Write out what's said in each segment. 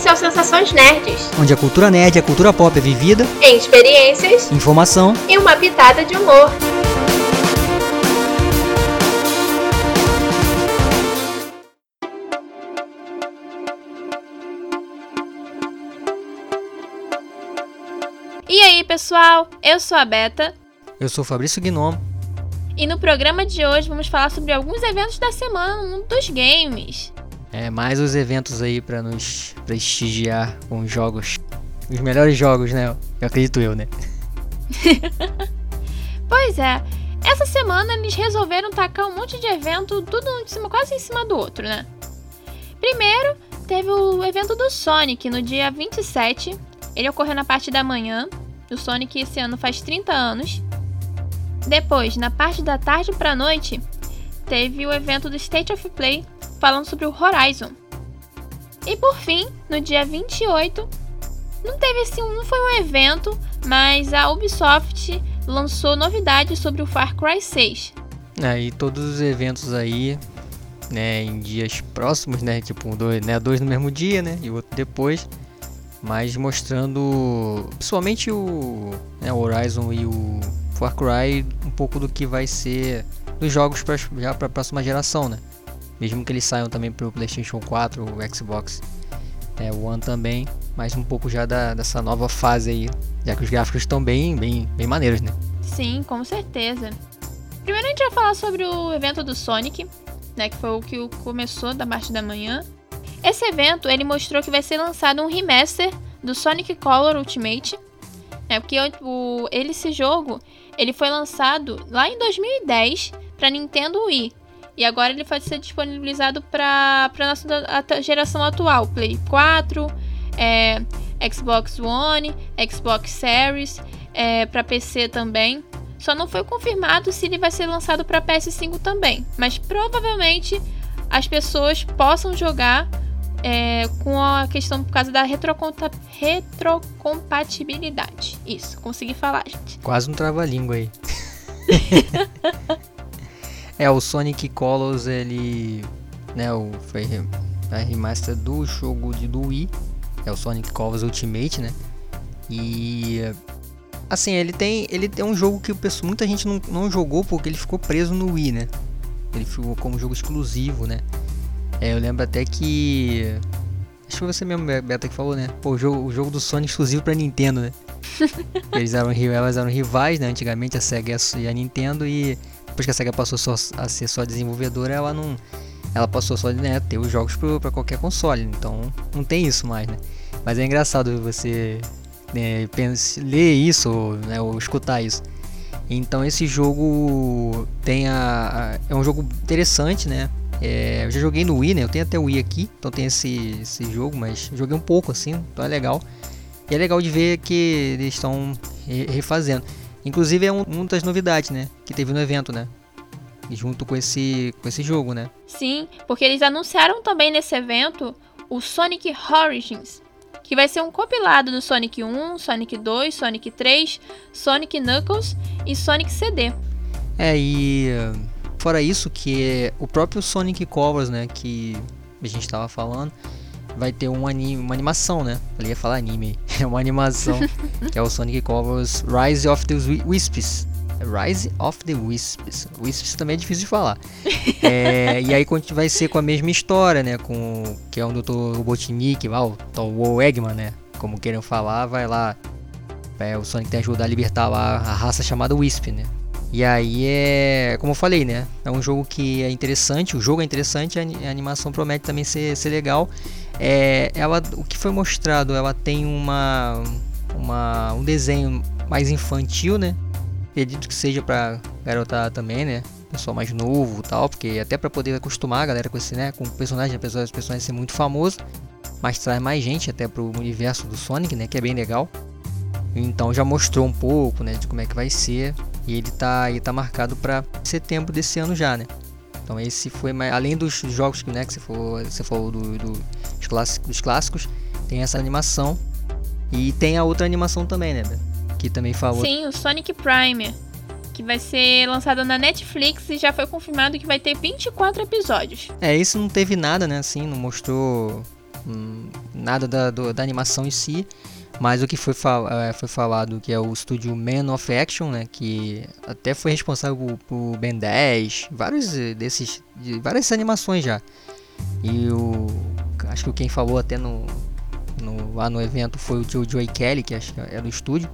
Esse é o Sensações Nerds, onde a cultura nerd e a cultura pop é vivida em experiências, informação e uma pitada de humor. E aí, pessoal? Eu sou a Beta. Eu sou o Fabrício Gnomo. E no programa de hoje vamos falar sobre alguns eventos da semana dos games. É, mais os eventos aí para nos prestigiar com os jogos. Os melhores jogos, né? Eu acredito eu, né? pois é. Essa semana eles resolveram tacar um monte de evento, tudo em cima, quase em cima do outro, né? Primeiro, teve o evento do Sonic no dia 27. Ele ocorreu na parte da manhã. O Sonic esse ano faz 30 anos. Depois, na parte da tarde para noite, teve o evento do State of Play falando sobre o Horizon. E por fim, no dia 28, não teve assim, não foi um evento, mas a Ubisoft lançou novidades sobre o Far Cry 6. É, todos os eventos aí, né, em dias próximos, né, tipo dois, né, dois no mesmo dia, né, e outro depois, mas mostrando principalmente o, né, Horizon e o Far Cry um pouco do que vai ser dos jogos pra, já para a próxima geração, né? Mesmo que eles saiam também para o PlayStation 4, o Xbox é, One também, mas um pouco já da, dessa nova fase aí, já que os gráficos estão bem, bem, bem maneiros, né? Sim, com certeza. Primeiro a gente vai falar sobre o evento do Sonic, né, que foi o que começou da parte da manhã. Esse evento ele mostrou que vai ser lançado um remaster do Sonic Color Ultimate, né, porque o, esse jogo ele foi lançado lá em 2010 para Nintendo Wii. E agora ele vai ser disponibilizado para a nossa geração atual: Play 4, é, Xbox One, Xbox Series, é, para PC também. Só não foi confirmado se ele vai ser lançado para PS5 também, mas provavelmente as pessoas possam jogar é, com a questão por causa da retrocompatibilidade. Isso, consegui falar, gente. Quase um trava-língua aí. é, o Sonic Colors, ele. Né, o, foi a remaster do jogo de, do Wii. É o Sonic Colors Ultimate, né? E. Assim, ele tem, ele tem um jogo que pessoal, muita gente não, não jogou porque ele ficou preso no Wii, né? Ele ficou como jogo exclusivo, né? É, eu lembro até que. Acho que foi você mesmo, Beta, que falou, né? Pô, o jogo, o jogo do Sonic exclusivo pra Nintendo, né? Eles eram, elas eram rivais, né? Antigamente a SEGA e a Nintendo e depois que a SEGA passou só a ser só desenvolvedora, ela não. Ela passou só né, ter os jogos para qualquer console, então não tem isso mais, né? Mas é engraçado você né, pense, ler isso ou, né, ou escutar isso. Então esse jogo tem a, a, é um jogo interessante, né? É, eu já joguei no Wii, né? Eu tenho até o Wii aqui, então tem esse, esse jogo, mas joguei um pouco assim, então é legal. E é legal de ver que eles estão refazendo. Inclusive é um, uma das novidades, né? Que teve no evento, né? junto com esse, com esse jogo, né? Sim, porque eles anunciaram também nesse evento o Sonic Origins, que vai ser um compilado do Sonic 1, Sonic 2, Sonic 3, Sonic Knuckles e Sonic CD. É, e Fora isso, que é o próprio Sonic Colors, né, que a gente estava falando, vai ter um anime, uma animação, né? Eu ia falar anime, é uma animação que é o Sonic Colors Rise of the Wisps. Rise of the Wisps. Wisps também é difícil de falar. É, e aí vai ser com a mesma história, né? Com que é um Dr. Robotnik, lá, o, o Eggman, né? Como queiram falar, vai lá. É, o Sonic tem que ajudar a libertar lá a raça chamada Wisp, né? E aí é, como eu falei, né? É um jogo que é interessante, o jogo é interessante, a animação promete também ser, ser legal. É, ela, o que foi mostrado, ela tem uma, uma um desenho mais infantil, né? Acredito que seja para garotar também, né? Pessoal mais novo, tal, porque até para poder acostumar a galera com esse, né, com o personagem, apesar dos personagens ser muito famoso, mas traz mais gente até pro universo do Sonic, né, que é bem legal. Então já mostrou um pouco, né, de como é que vai ser. E ele tá, ele tá marcado para setembro desse ano já, né? Então esse foi mais, além dos jogos que, né, que você falou, você falou do, do dos, clássicos, dos clássicos, tem essa animação e tem a outra animação também, né? Que também falou. Sim, o Sonic Prime, que vai ser lançado na Netflix e já foi confirmado que vai ter 24 episódios. É, isso não teve nada, né? Assim, não mostrou hum, nada da, do, da animação em si. Mas o que foi, fal é, foi falado que é o estúdio Man of Action, né, que até foi responsável por, por Ben 10, vários desses, de várias animações já. E o acho que quem falou até no, no lá no evento foi o Joe Joey Kelly, que acho que é do estúdio.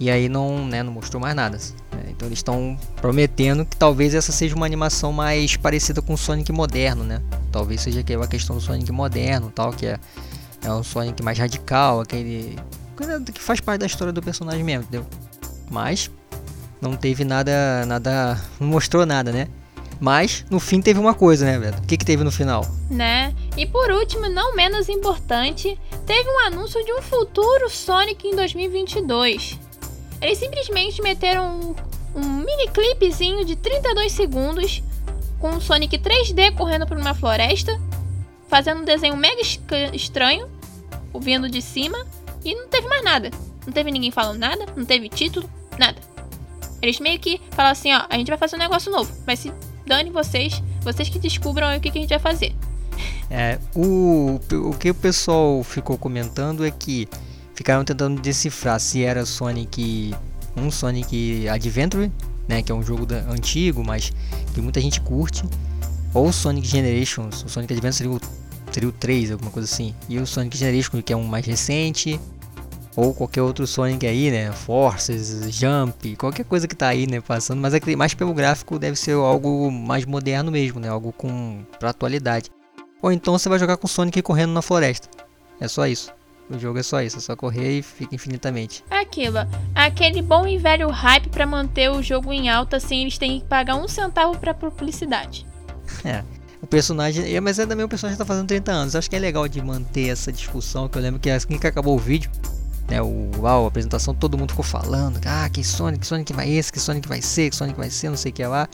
E aí não, né, não mostrou mais nada. Né? Então eles estão prometendo que talvez essa seja uma animação mais parecida com o Sonic moderno, né? Talvez seja aquela questão do Sonic moderno, tal, que é, é um Sonic mais radical, aquele que faz parte da história do personagem mesmo, entendeu? Mas não teve nada, nada, não mostrou nada, né? Mas no fim teve uma coisa, né, Beto? O que, que teve no final? Né? E por último, não menos importante, teve um anúncio de um futuro Sonic em 2022. Eles simplesmente meteram um, um mini clipezinho de 32 segundos com um Sonic 3D correndo por uma floresta, fazendo um desenho mega estranho, vindo de cima, e não teve mais nada. Não teve ninguém falando nada, não teve título, nada. Eles meio que falaram assim, ó, a gente vai fazer um negócio novo, mas se dane vocês, vocês que descubram o que, que a gente vai fazer. É, o, o que o pessoal ficou comentando é que ficaram tentando decifrar se era Sonic um Sonic Adventure, né, que é um jogo da, antigo, mas que muita gente curte, ou Sonic Generations, o Sonic Adventure seria o 3, alguma coisa assim, e o Sonic Generations que é um mais recente, ou qualquer outro Sonic aí, né, Forces, Jump, qualquer coisa que tá aí, né, passando, mas é mais pelo gráfico deve ser algo mais moderno mesmo, né, algo com pra atualidade. Ou então você vai jogar com Sonic correndo na floresta. É só isso. O jogo é só isso, é só correr e fica infinitamente. Aquilo, aquele bom e velho hype para manter o jogo em alta sem eles terem que pagar um centavo pra publicidade. É. O personagem. Mas é também o personagem tá fazendo 30 anos. Acho que é legal de manter essa discussão. Que eu lembro que assim que acabou o vídeo, né? O, a apresentação, todo mundo ficou falando. Ah, que Sonic, que Sonic vai esse, que Sonic vai ser, que Sonic vai ser, não sei o que lá.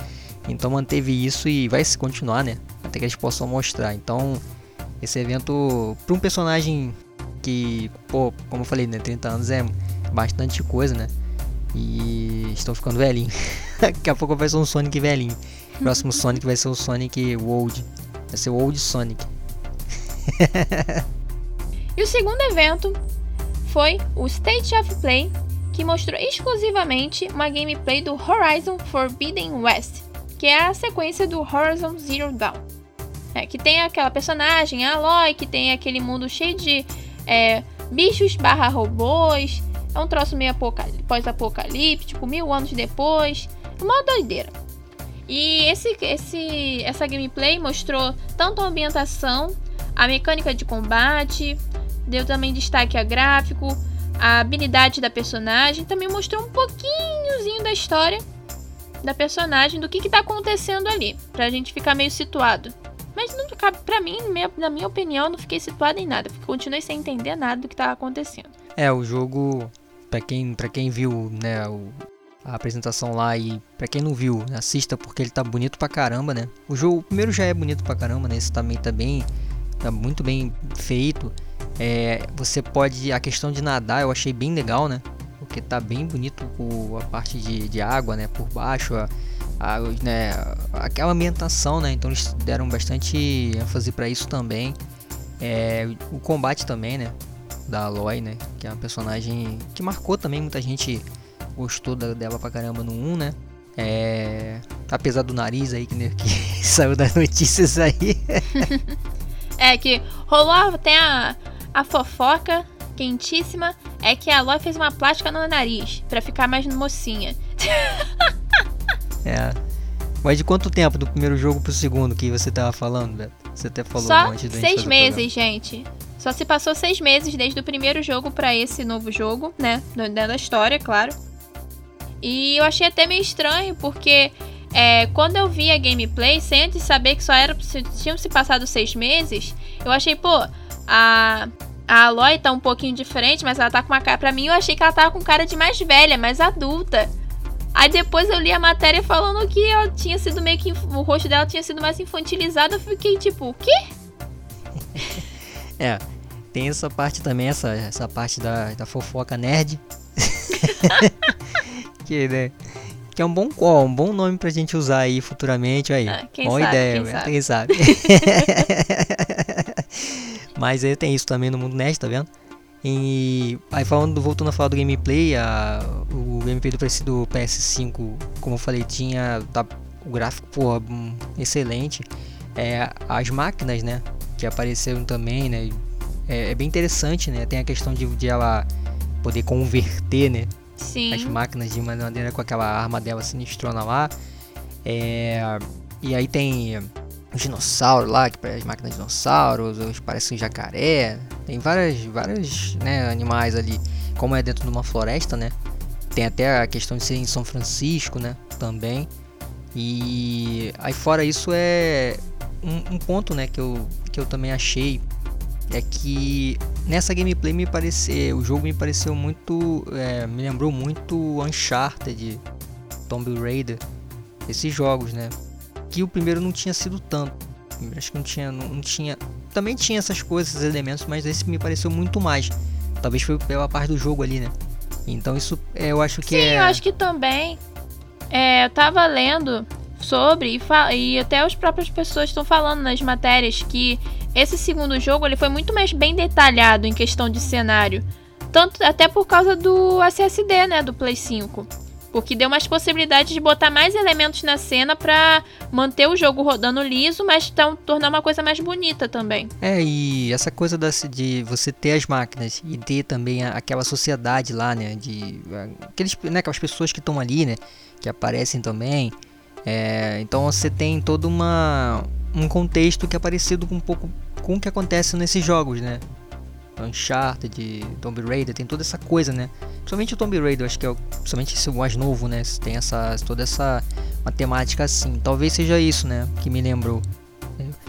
Então manteve isso e vai se continuar, né? Até que eles possam mostrar. Então, esse evento, para um personagem que, pô, como eu falei, né, 30 anos é bastante coisa, né? E estão ficando velhinho. Daqui a pouco vai ser um Sonic velhinho. O próximo Sonic vai ser o Sonic Old. Vai ser o Old Sonic. e o segundo evento foi o State of Play, que mostrou exclusivamente uma gameplay do Horizon Forbidden West, que é a sequência do Horizon Zero Dawn. É, que tem aquela personagem, a Aloy, que tem aquele mundo cheio de é, bichos barra robôs. É um troço meio pós-apocalíptico, mil anos depois. Uma doideira. E esse, esse, essa gameplay mostrou tanto a ambientação, a mecânica de combate, deu também destaque a gráfico, a habilidade da personagem, também mostrou um pouquinhozinho da história da personagem, do que está acontecendo ali, pra gente ficar meio situado. Mas não cabe para mim, na minha opinião, não fiquei situado em nada, continuei sem entender nada do que estava acontecendo. É, o jogo, para quem, quem viu, né, o, a apresentação lá e para quem não viu, assista porque ele tá bonito pra caramba, né? O jogo, primeiro já é bonito pra caramba, né? Esse também tá bem, tá muito bem feito. É, você pode, a questão de nadar eu achei bem legal, né? Porque tá bem bonito o, a parte de, de água, né? Por baixo, a, a, né, aquela ambientação, né? Então eles deram bastante ênfase para isso também. É, o combate também, né? Da Aloy, né? Que é uma personagem que marcou também, muita gente gostou da, dela pra caramba no 1, né? É, apesar do nariz aí que, né, que saiu das notícias aí. é que rolou até a, a fofoca quentíssima é que a Aloy fez uma plástica no nariz para ficar mais mocinha. É. Mas de quanto tempo do primeiro jogo pro segundo que você tava falando, Beto? Você até falou Só um seis meses, gente. Só se passou seis meses desde o primeiro jogo para esse novo jogo, né? Da história, claro. E eu achei até meio estranho, porque é, quando eu vi a gameplay, sem antes saber que só era tinham se passado seis meses, eu achei, pô, a, a Aloy tá um pouquinho diferente, mas ela tá com uma cara. Pra mim, eu achei que ela tava com cara de mais velha, mais adulta. Aí depois eu li a matéria falando que ela tinha sido meio que. O rosto dela tinha sido mais infantilizado. Eu fiquei tipo, o quê? é, tem essa parte também, essa, essa parte da, da fofoca nerd. que, né? Que é um bom qual, um bom nome pra gente usar aí futuramente aí. Ah, quem Boa sabe, ideia, quem sabe. Quem sabe. Mas aí tem isso também no mundo nerd, tá vendo? E aí falando, voltando a falar do gameplay, a, o gameplay do, do PS5, como eu falei, tinha tá, o gráfico hum, excelente. É, as máquinas, né, que apareceram também, né, é, é, bem interessante, né, tem a questão de, de ela poder converter, né, Sim. as máquinas de maneira com aquela arma dela sinistrona lá. É, e aí tem os dinossauros lá, que parecem máquinas de dinossauros, parece um jacaré. Tem várias, várias né, animais ali. Como é dentro de uma floresta, né? Tem até a questão de ser em São Francisco, né? Também. E aí fora isso é um, um ponto, né? Que eu, que eu também achei é que nessa gameplay me pareceu, o jogo me pareceu muito, é, me lembrou muito Uncharted, Tomb Raider, esses jogos, né? Que o primeiro não tinha sido tanto. Acho que não tinha, não, não tinha, também tinha essas coisas, esses elementos, mas esse me pareceu muito mais. Talvez foi pela parte do jogo ali, né? Então isso, é, eu acho que Sim, é. eu acho que também. É, eu tava lendo sobre e, e até as próprias pessoas estão falando nas matérias que esse segundo jogo ele foi muito mais bem detalhado em questão de cenário. Tanto até por causa do SSD, né, do Play 5. Porque deu mais possibilidades de botar mais elementos na cena para manter o jogo rodando liso, mas então, tornar uma coisa mais bonita também. É, e essa coisa de você ter as máquinas e ter também aquela sociedade lá, né? De aqueles, né, aquelas pessoas que estão ali, né? Que aparecem também. É, então você tem todo uma, um contexto que é parecido com um pouco com o que acontece nesses jogos, né? Uncharted, Tomb Raider, tem toda essa coisa, né? Principalmente o Tomb Raider, acho que é somente esse mais novo, né? Tem essa, toda essa matemática assim. Talvez seja isso, né? Que me lembrou.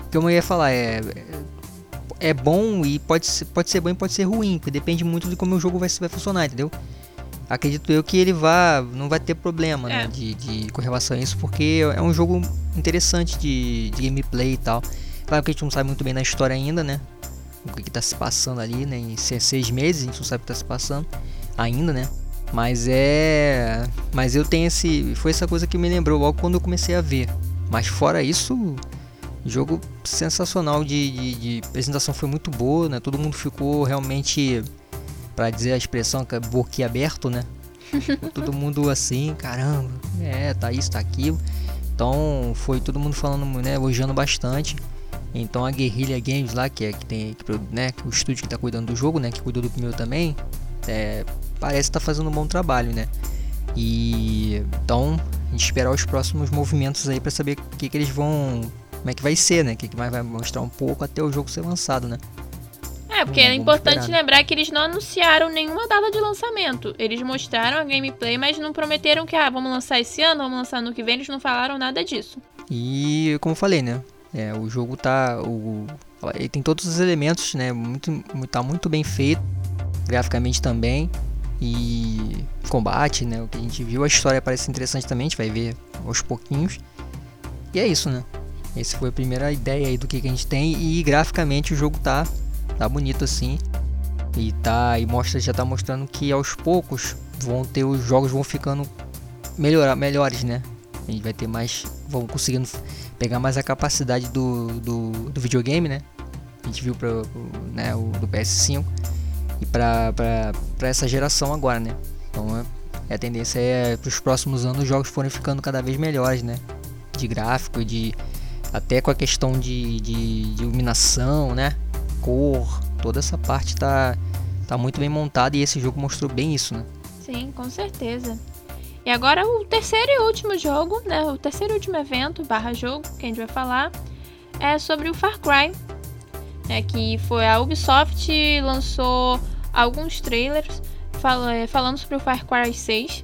O que eu ia falar é, é, é bom e pode ser, pode ser bom e pode ser ruim, porque depende muito de como o jogo vai, vai funcionar, entendeu? Acredito eu que ele vá, não vai ter problema, né? é. né? De, de, com relação a isso, porque é um jogo interessante de, de gameplay e tal. Claro que a gente não sabe muito bem na história ainda, né? O que, está se passando ali, né? Em seis meses, a gente não sabe o que está se passando ainda, né? Mas é. Mas eu tenho esse. Foi essa coisa que me lembrou logo quando eu comecei a ver. Mas fora isso, jogo sensacional de, de, de apresentação foi muito boa, né? Todo mundo ficou realmente, para dizer a expressão, é boquiaberto, né? todo mundo assim, caramba, é, tá isso, tá aquilo. Então foi todo mundo falando, né, elogiando bastante. Então a Guerrilla Games lá, que é que tem que, né, o estúdio que está cuidando do jogo, né, que cuidou do primeiro também, é, parece estar tá fazendo um bom trabalho, né? E então a gente esperar os próximos movimentos aí para saber o que, que eles vão, como é que vai ser, né? O que, que vai, vai mostrar um pouco até o jogo ser lançado, né? É, porque é importante esperar, né? lembrar que eles não anunciaram nenhuma data de lançamento. Eles mostraram a gameplay, mas não prometeram que, ah, vamos lançar esse ano, vamos lançar no que vem. Eles não falaram nada disso. E, como eu falei, né? É, o jogo tá. O, ele tem todos os elementos, né? Muito, tá muito bem feito. Graficamente também. E combate, né? O que a gente viu. A história parece interessante também, a gente vai ver aos pouquinhos. E é isso, né? Essa foi a primeira ideia aí do que, que a gente tem. E graficamente o jogo tá, tá bonito assim. E tá. E mostra, já tá mostrando que aos poucos vão ter. Os jogos vão ficando melhor, melhores, né? A gente vai ter mais. Vão conseguindo pegar mais a capacidade do, do, do videogame, né? A gente viu pro, né, o do PS5 e para essa geração agora, né? Então é, a tendência é para os próximos anos os jogos forem ficando cada vez melhores, né? De gráfico, de até com a questão de, de, de iluminação, né? Cor, toda essa parte tá, tá muito bem montada e esse jogo mostrou bem isso, né? Sim, com certeza. E agora o terceiro e último jogo, né? O terceiro e último evento, barra jogo, que a gente vai falar, é sobre o Far Cry. É, que foi a Ubisoft lançou alguns trailers fal é, falando sobre o Far Cry 6.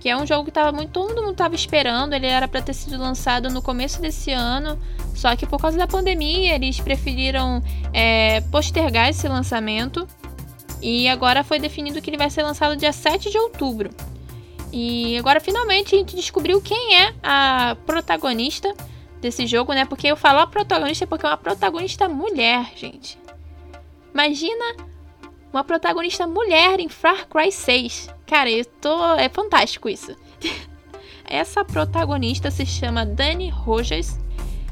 Que é um jogo que tava muito, todo mundo estava esperando. Ele era para ter sido lançado no começo desse ano. Só que por causa da pandemia, eles preferiram é, postergar esse lançamento. E agora foi definido que ele vai ser lançado dia 7 de outubro. E agora finalmente a gente descobriu quem é a protagonista desse jogo, né? Porque eu falo a protagonista porque é uma protagonista mulher, gente. Imagina uma protagonista mulher em Far Cry 6. Cara, eu tô. É fantástico isso. Essa protagonista se chama Dani Rojas.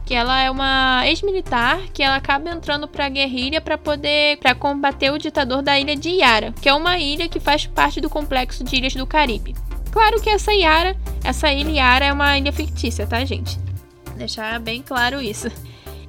Que ela é uma ex-militar que ela acaba entrando para a guerrilha para poder para combater o ditador da ilha de Yara, que é uma ilha que faz parte do complexo de ilhas do Caribe. Claro que essa Yara, essa ilha Yara é uma ilha fictícia, tá, gente? Deixar bem claro isso.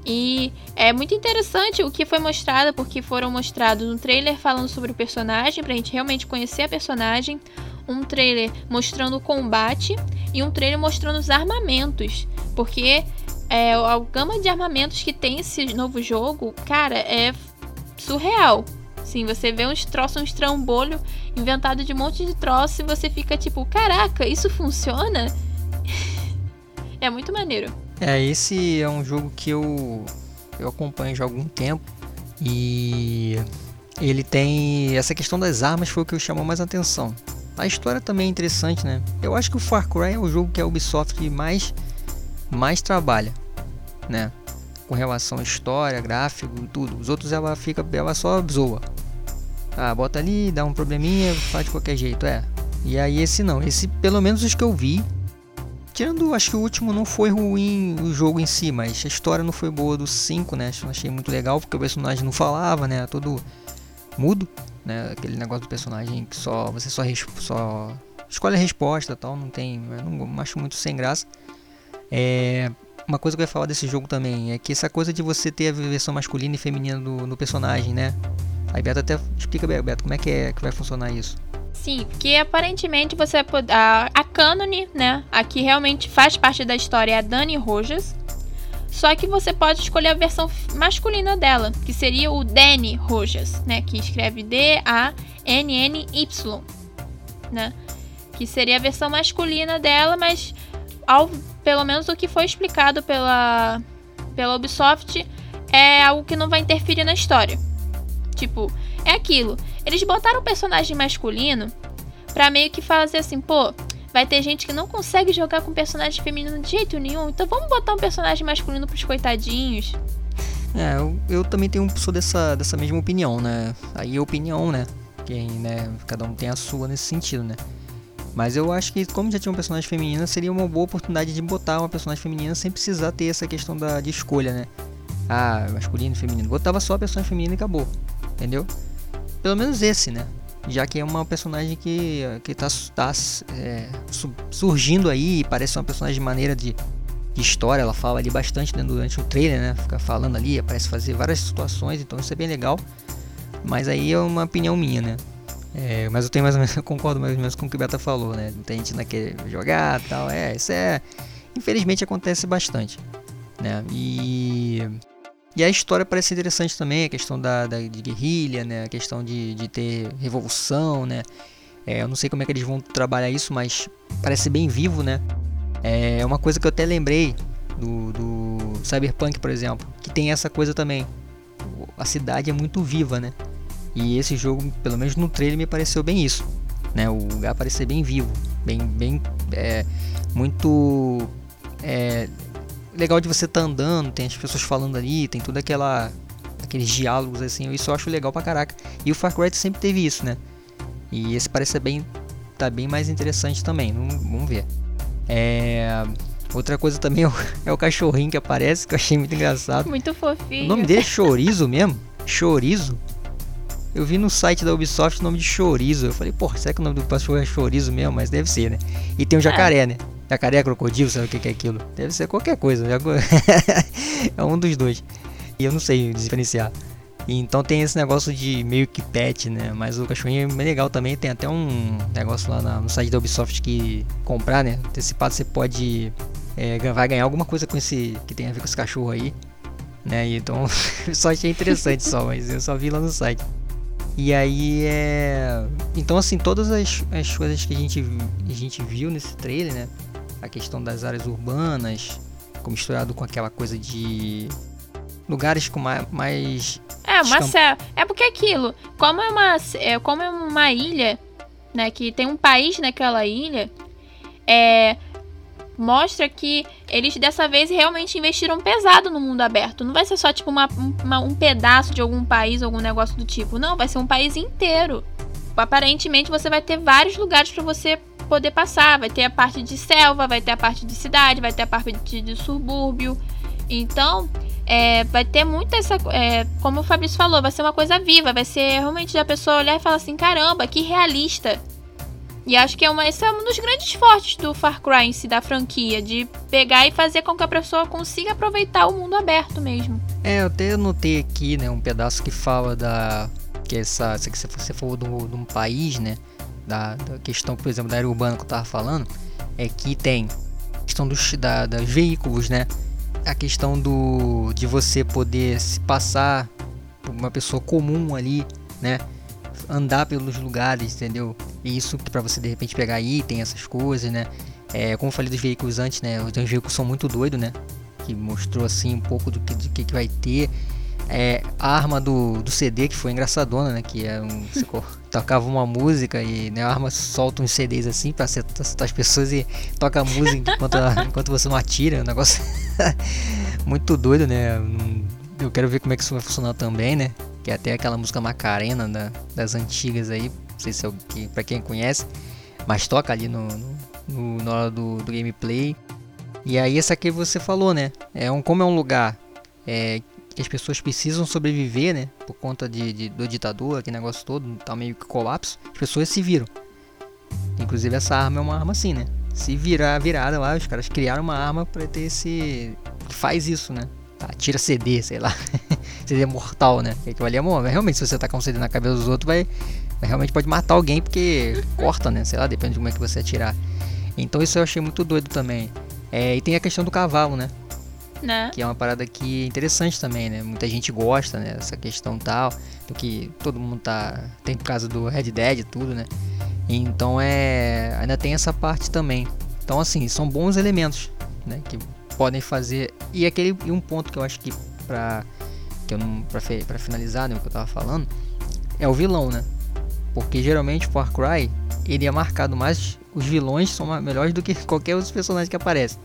E é muito interessante o que foi mostrado, porque foram mostrados um trailer falando sobre o personagem, pra gente realmente conhecer a personagem, um trailer mostrando o combate e um trailer mostrando os armamentos. Porque é, a gama de armamentos que tem esse novo jogo, cara, é surreal. Sim, você vê uns troços, uns trambolho inventado de um monte de troço e você fica tipo, caraca, isso funciona? é muito maneiro. É, esse é um jogo que eu, eu acompanho já há algum tempo e ele tem. Essa questão das armas foi o que chamou mais atenção. A história também é interessante, né? Eu acho que o Far Cry é o jogo que a Ubisoft mais, mais trabalha, né? Com relação à história, gráfico, tudo. Os outros ela fica, ela só zoa. Ah, bota ali, dá um probleminha, faz de qualquer jeito, é. E aí esse não, esse pelo menos os que eu vi, Tirando, acho que o último não foi ruim o jogo em si, mas a história não foi boa do 5, né? Achei muito legal porque o personagem não falava, né? Todo mudo, né? Aquele negócio do personagem que só você só, só escolhe a resposta e tal, não tem, não acho muito sem graça. É, uma coisa que eu ia falar desse jogo também é que essa coisa de você ter a versão masculina e feminina do, do personagem, né? Aí Beto até explica, Beto, como é que, é que vai funcionar isso. Sim, que aparentemente você. A, a Canone, né? Aqui realmente faz parte da história é a Dani Rojas. Só que você pode escolher a versão masculina dela, que seria o Danny Rojas, né? Que escreve D-A-N-N-Y, né? Que seria a versão masculina dela, mas ao, pelo menos o que foi explicado pela, pela Ubisoft é algo que não vai interferir na história. Tipo, é aquilo. Eles botaram o personagem masculino pra meio que fazer assim, pô, vai ter gente que não consegue jogar com personagem feminino de jeito nenhum, então vamos botar um personagem masculino pros coitadinhos. É, eu, eu também tenho sou dessa, dessa mesma opinião, né? Aí é opinião, né? Quem, né? Cada um tem a sua nesse sentido, né? Mas eu acho que como já tinha um personagem feminina, seria uma boa oportunidade de botar uma personagem feminina sem precisar ter essa questão da, de escolha, né? Ah, masculino e feminino. Botava só a personagem feminina e acabou. Entendeu? Pelo menos esse, né? Já que é uma personagem que, que tá, tá é, surgindo aí, parece uma personagem maneira de, de história, ela fala ali bastante né, durante o trailer, né? Fica falando ali, parece fazer várias situações, então isso é bem legal. Mas aí é uma opinião minha, né? É, mas eu tenho mais ou menos, eu concordo mais ou menos com o que o Beta falou, né? Tem gente quer jogar tal, é, isso é. Infelizmente acontece bastante, né? E e a história parece interessante também, a questão da, da de guerrilha, né? A questão de, de ter revolução, né? É, eu não sei como é que eles vão trabalhar isso, mas parece bem vivo, né? É uma coisa que eu até lembrei do, do Cyberpunk, por exemplo, que tem essa coisa também. A cidade é muito viva, né? E esse jogo, pelo menos no trailer, me pareceu bem isso. Né? O lugar parece bem vivo, bem, bem é, muito é, legal de você estar tá andando, tem as pessoas falando ali, tem toda aquela aqueles diálogos assim, isso eu acho legal pra caraca. E o Far Cry sempre teve isso, né? E esse parece bem tá bem mais interessante também. Vamos, vamos ver. É, outra coisa também é o, é o, cachorrinho que aparece, que eu achei muito engraçado. Muito fofinho. O nome dele é Chorizo mesmo? Chorizo? Eu vi no site da Ubisoft o nome de Chorizo. Eu falei, porra, será que o nome do cachorro é Chorizo mesmo? Mas deve ser, né? E tem o um jacaré, é. né? Jacaré, crocodilo, sabe o que é aquilo? Deve ser qualquer coisa. é um dos dois. E eu não sei diferenciar. Então tem esse negócio de meio que pet, né? Mas o cachorrinho é legal também. Tem até um negócio lá no site da Ubisoft que comprar, né? Antecipado você pode. É, vai ganhar alguma coisa com esse. que tem a ver com esse cachorro aí. Né? Então só achei interessante só, mas eu só vi lá no site. E aí é. Então assim, todas as, as coisas que a gente, a gente viu nesse trailer, né? a questão das áreas urbanas, misturado com aquela coisa de lugares com mais. mais é, uma céu. É porque aquilo, como é uma, é, como é uma ilha, né, que tem um país naquela ilha, é, mostra que eles dessa vez realmente investiram pesado no mundo aberto. Não vai ser só tipo uma, uma, um pedaço de algum país, algum negócio do tipo. Não, vai ser um país inteiro. Aparentemente você vai ter vários lugares para você poder passar. Vai ter a parte de selva, vai ter a parte de cidade, vai ter a parte de, de subúrbio. Então, é, vai ter muito essa. É, como o Fabrício falou, vai ser uma coisa viva. Vai ser realmente a pessoa olhar e falar assim: caramba, que realista. E acho que é uma, esse é um dos grandes fortes do Far Cry em si, da franquia, de pegar e fazer com que a pessoa consiga aproveitar o mundo aberto mesmo. É, eu até notei aqui, né, um pedaço que fala da. que essa. essa que você falou de um país, né? Da, da, questão, por exemplo, da área urbana que eu tava falando, é que tem questão dos, da, dos veículos, né? A questão do de você poder se passar por uma pessoa comum ali, né? Andar pelos lugares, entendeu? Isso para você de repente pegar item, essas coisas, né? É, como eu falei dos veículos antes, né? Os veículos são muito doidos, né? Que mostrou assim um pouco do que, do que, que vai ter. É, a arma do, do CD que foi engraçadona, né? Que é um. Você tocava uma música e né, a arma solta uns CDs assim pra acertar as pessoas e toca a música enquanto, enquanto você não atira. É um negócio muito doido, né? Eu quero ver como é que isso vai funcionar também, né? Que é até aquela música Macarena da, das antigas aí. Não sei se é que, pra quem conhece. Mas toca ali no, no, na hora do, do gameplay. E aí essa que você falou, né? É um, como é um lugar é, que as pessoas precisam sobreviver, né? Por conta de, de, do ditador, aquele negócio todo, tá meio que colapso. As pessoas se viram. Inclusive essa arma é uma arma assim, né? Se virar virada lá, os caras criaram uma arma para ter esse. que faz isso, né? Tá, tira CD, sei lá. CD mortal, né? Que ali é bom. Realmente, se você tacar um CD na cabeça dos outros, vai. Realmente pode matar alguém porque corta, né? Sei lá, depende de como é que você atirar. Então isso eu achei muito doido também. É, e tem a questão do cavalo, né? Né? Que é uma parada que é interessante também, né? Muita gente gosta, né? Essa questão tal, do que todo mundo tá. Tem por causa do Red Dead e tudo, né? Então é. Ainda tem essa parte também. Então assim, são bons elementos, né? Que podem fazer. E aquele e um ponto que eu acho que pra. Que eu não. Pra, pra finalizar, né? O que eu tava falando. É o vilão, né? Porque geralmente o Far Cry ele é marcado mais. Os vilões são melhores do que qualquer outro personagem que aparece,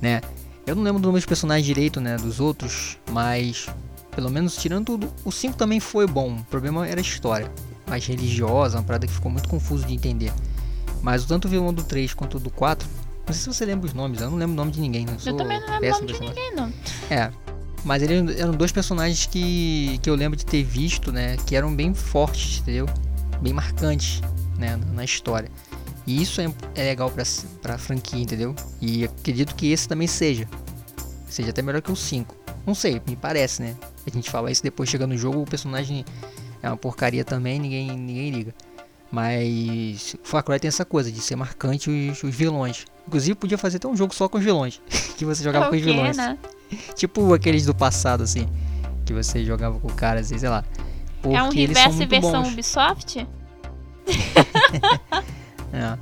né? Eu não lembro dos meus personagens direito, né, dos outros, mas pelo menos tirando tudo, o 5 também foi bom. O problema era a história, mais religiosa, uma parada que ficou muito confuso de entender. Mas tanto o vilão do 3 quanto o do 4, não sei se você lembra os nomes, eu não lembro o nome de ninguém, não sou Eu também não lembro o nome de ninguém, não. É. Mas eles eram dois personagens que, que eu lembro de ter visto, né? Que eram bem fortes, entendeu? Bem marcantes, né? Na história. E isso é, é legal pra, pra franquia, entendeu? E acredito que esse também seja. Seja até melhor que o 5. Não sei, me parece, né? A gente fala isso depois chega no jogo, o personagem é uma porcaria também, ninguém, ninguém liga. Mas o Far Cry tem essa coisa de ser marcante os, os vilões. Inclusive podia fazer até um jogo só com os vilões. que você jogava com os vilões. Né? Tipo aqueles do passado, assim. Que você jogava com caras, assim, sei lá. Porque é um universo versão bons. Ubisoft? É.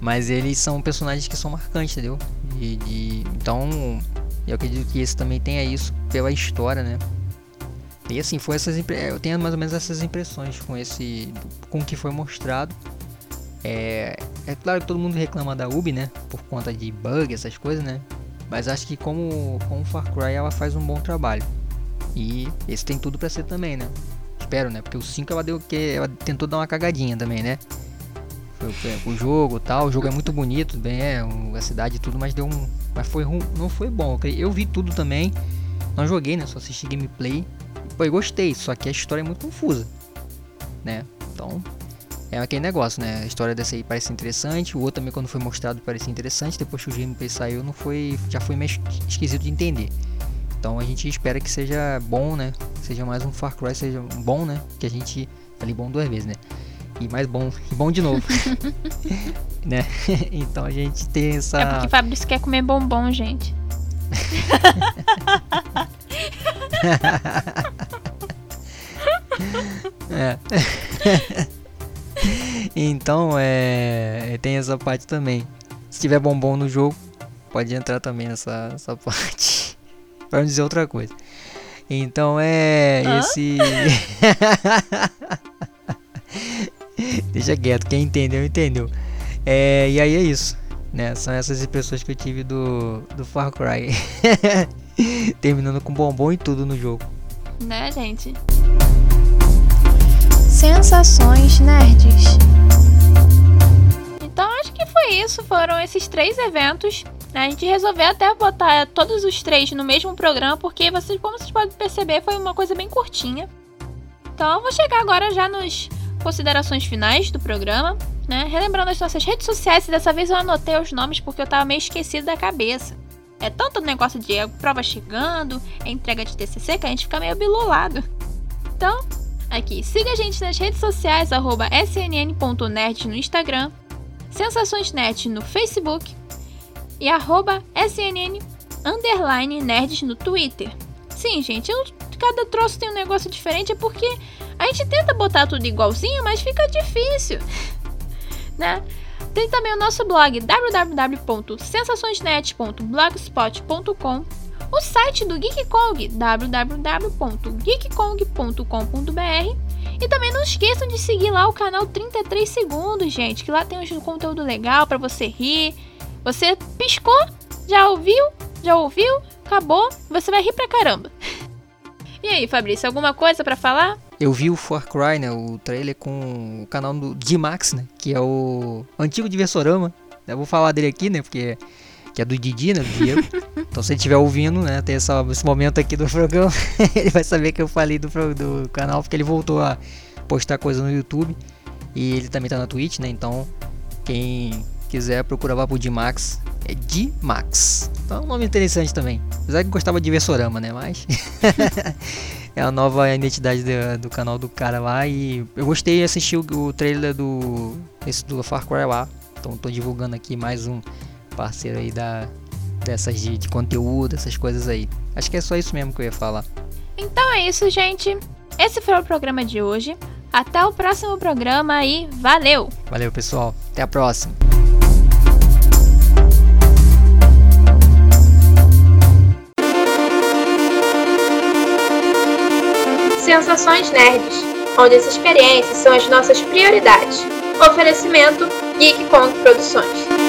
Mas eles são personagens que são marcantes, entendeu? De, de, então, eu acredito que esse também tenha isso pela história, né? E assim, foi essas eu tenho mais ou menos essas impressões com esse com o que foi mostrado. É, é claro que todo mundo reclama da Ubi, né? Por conta de bug, essas coisas, né? Mas acho que como, como Far Cry ela faz um bom trabalho. E esse tem tudo para ser também, né? Espero, né? Porque o 5 ela deu que ela tentou dar uma cagadinha também, né? o jogo tal. O jogo é muito bonito, bem, é, a cidade e tudo, mas deu um. Mas foi não foi bom. Eu vi tudo também. Não joguei, né? Só assisti gameplay. Eu gostei, só que a história é muito confusa. Né? Então, é aquele negócio, né? A história dessa aí parece interessante. O outro também, quando foi mostrado, parecia interessante. Depois que o gameplay saiu, não foi. Já foi meio esquisito de entender. Então a gente espera que seja bom, né? Seja mais um Far Cry, seja bom, né? Que a gente. Falei bom duas vezes, né? e mais bom, e bom de novo. né? Então a gente tem essa. É porque Fabrício quer comer bombom, gente. é. então é. Tem essa parte também. Se tiver bombom no jogo, pode entrar também nessa, nessa parte. Pra não dizer outra coisa. Então é. Hã? Esse. Deixa quieto, quem entendeu, entendeu. É, e aí é isso. Né? São essas impressões que eu tive do, do Far Cry. Terminando com bombom e tudo no jogo. Né, gente? Sensações nerds. Então acho que foi isso, foram esses três eventos. A gente resolveu até botar todos os três no mesmo programa, porque vocês, como vocês podem perceber, foi uma coisa bem curtinha. Então eu vou chegar agora já nos considerações finais do programa, né? Relembrando as nossas redes sociais, e dessa vez eu anotei os nomes porque eu tava meio esquecido da cabeça. É tanto negócio de prova chegando, entrega de TCC, que a gente fica meio bilolado. Então, aqui, siga a gente nas redes sociais, arroba snn.nerd no Instagram, SensaçõesNet no Facebook e arroba snn underline nerds no Twitter. Sim, gente, eu, cada troço tem um negócio diferente, é porque a gente tenta botar tudo igualzinho, mas fica difícil, né? Tem também o nosso blog www.sensaçõesnet.blogspot.com, o site do Geek Kong www.geekkong.com.br e também não esqueçam de seguir lá o canal 33 segundos, gente, que lá tem um conteúdo legal para você rir. Você piscou, já ouviu, já ouviu, acabou, você vai rir pra caramba. E aí, Fabrício, alguma coisa para falar? Eu vi o Far Cry, né, o trailer com o canal do D-Max, né, que é o antigo Diversorama. Eu vou falar dele aqui, né, porque que é do Didi, né, do Diego. então se ele estiver ouvindo, né, tem essa, esse momento aqui do programa, ele vai saber que eu falei do, do canal, porque ele voltou a postar coisa no YouTube. E ele também tá na Twitch, né, então quem quiser procurar lá pro D-Max, é D-Max. Então é um nome interessante também. Apesar que gostava de Versorama, né, mas... é a nova identidade do, do, canal do cara lá. E eu gostei de assistir o, o trailer do, esse do Far Cry lá. Então tô divulgando aqui mais um parceiro aí da, dessas de, de conteúdo, essas coisas aí. Acho que é só isso mesmo que eu ia falar. Então é isso, gente. Esse foi o programa de hoje. Até o próximo programa e valeu! Valeu, pessoal. Até a próxima. Sensações Nerds, onde as experiências são as nossas prioridades. Oferecimento Geek Produções.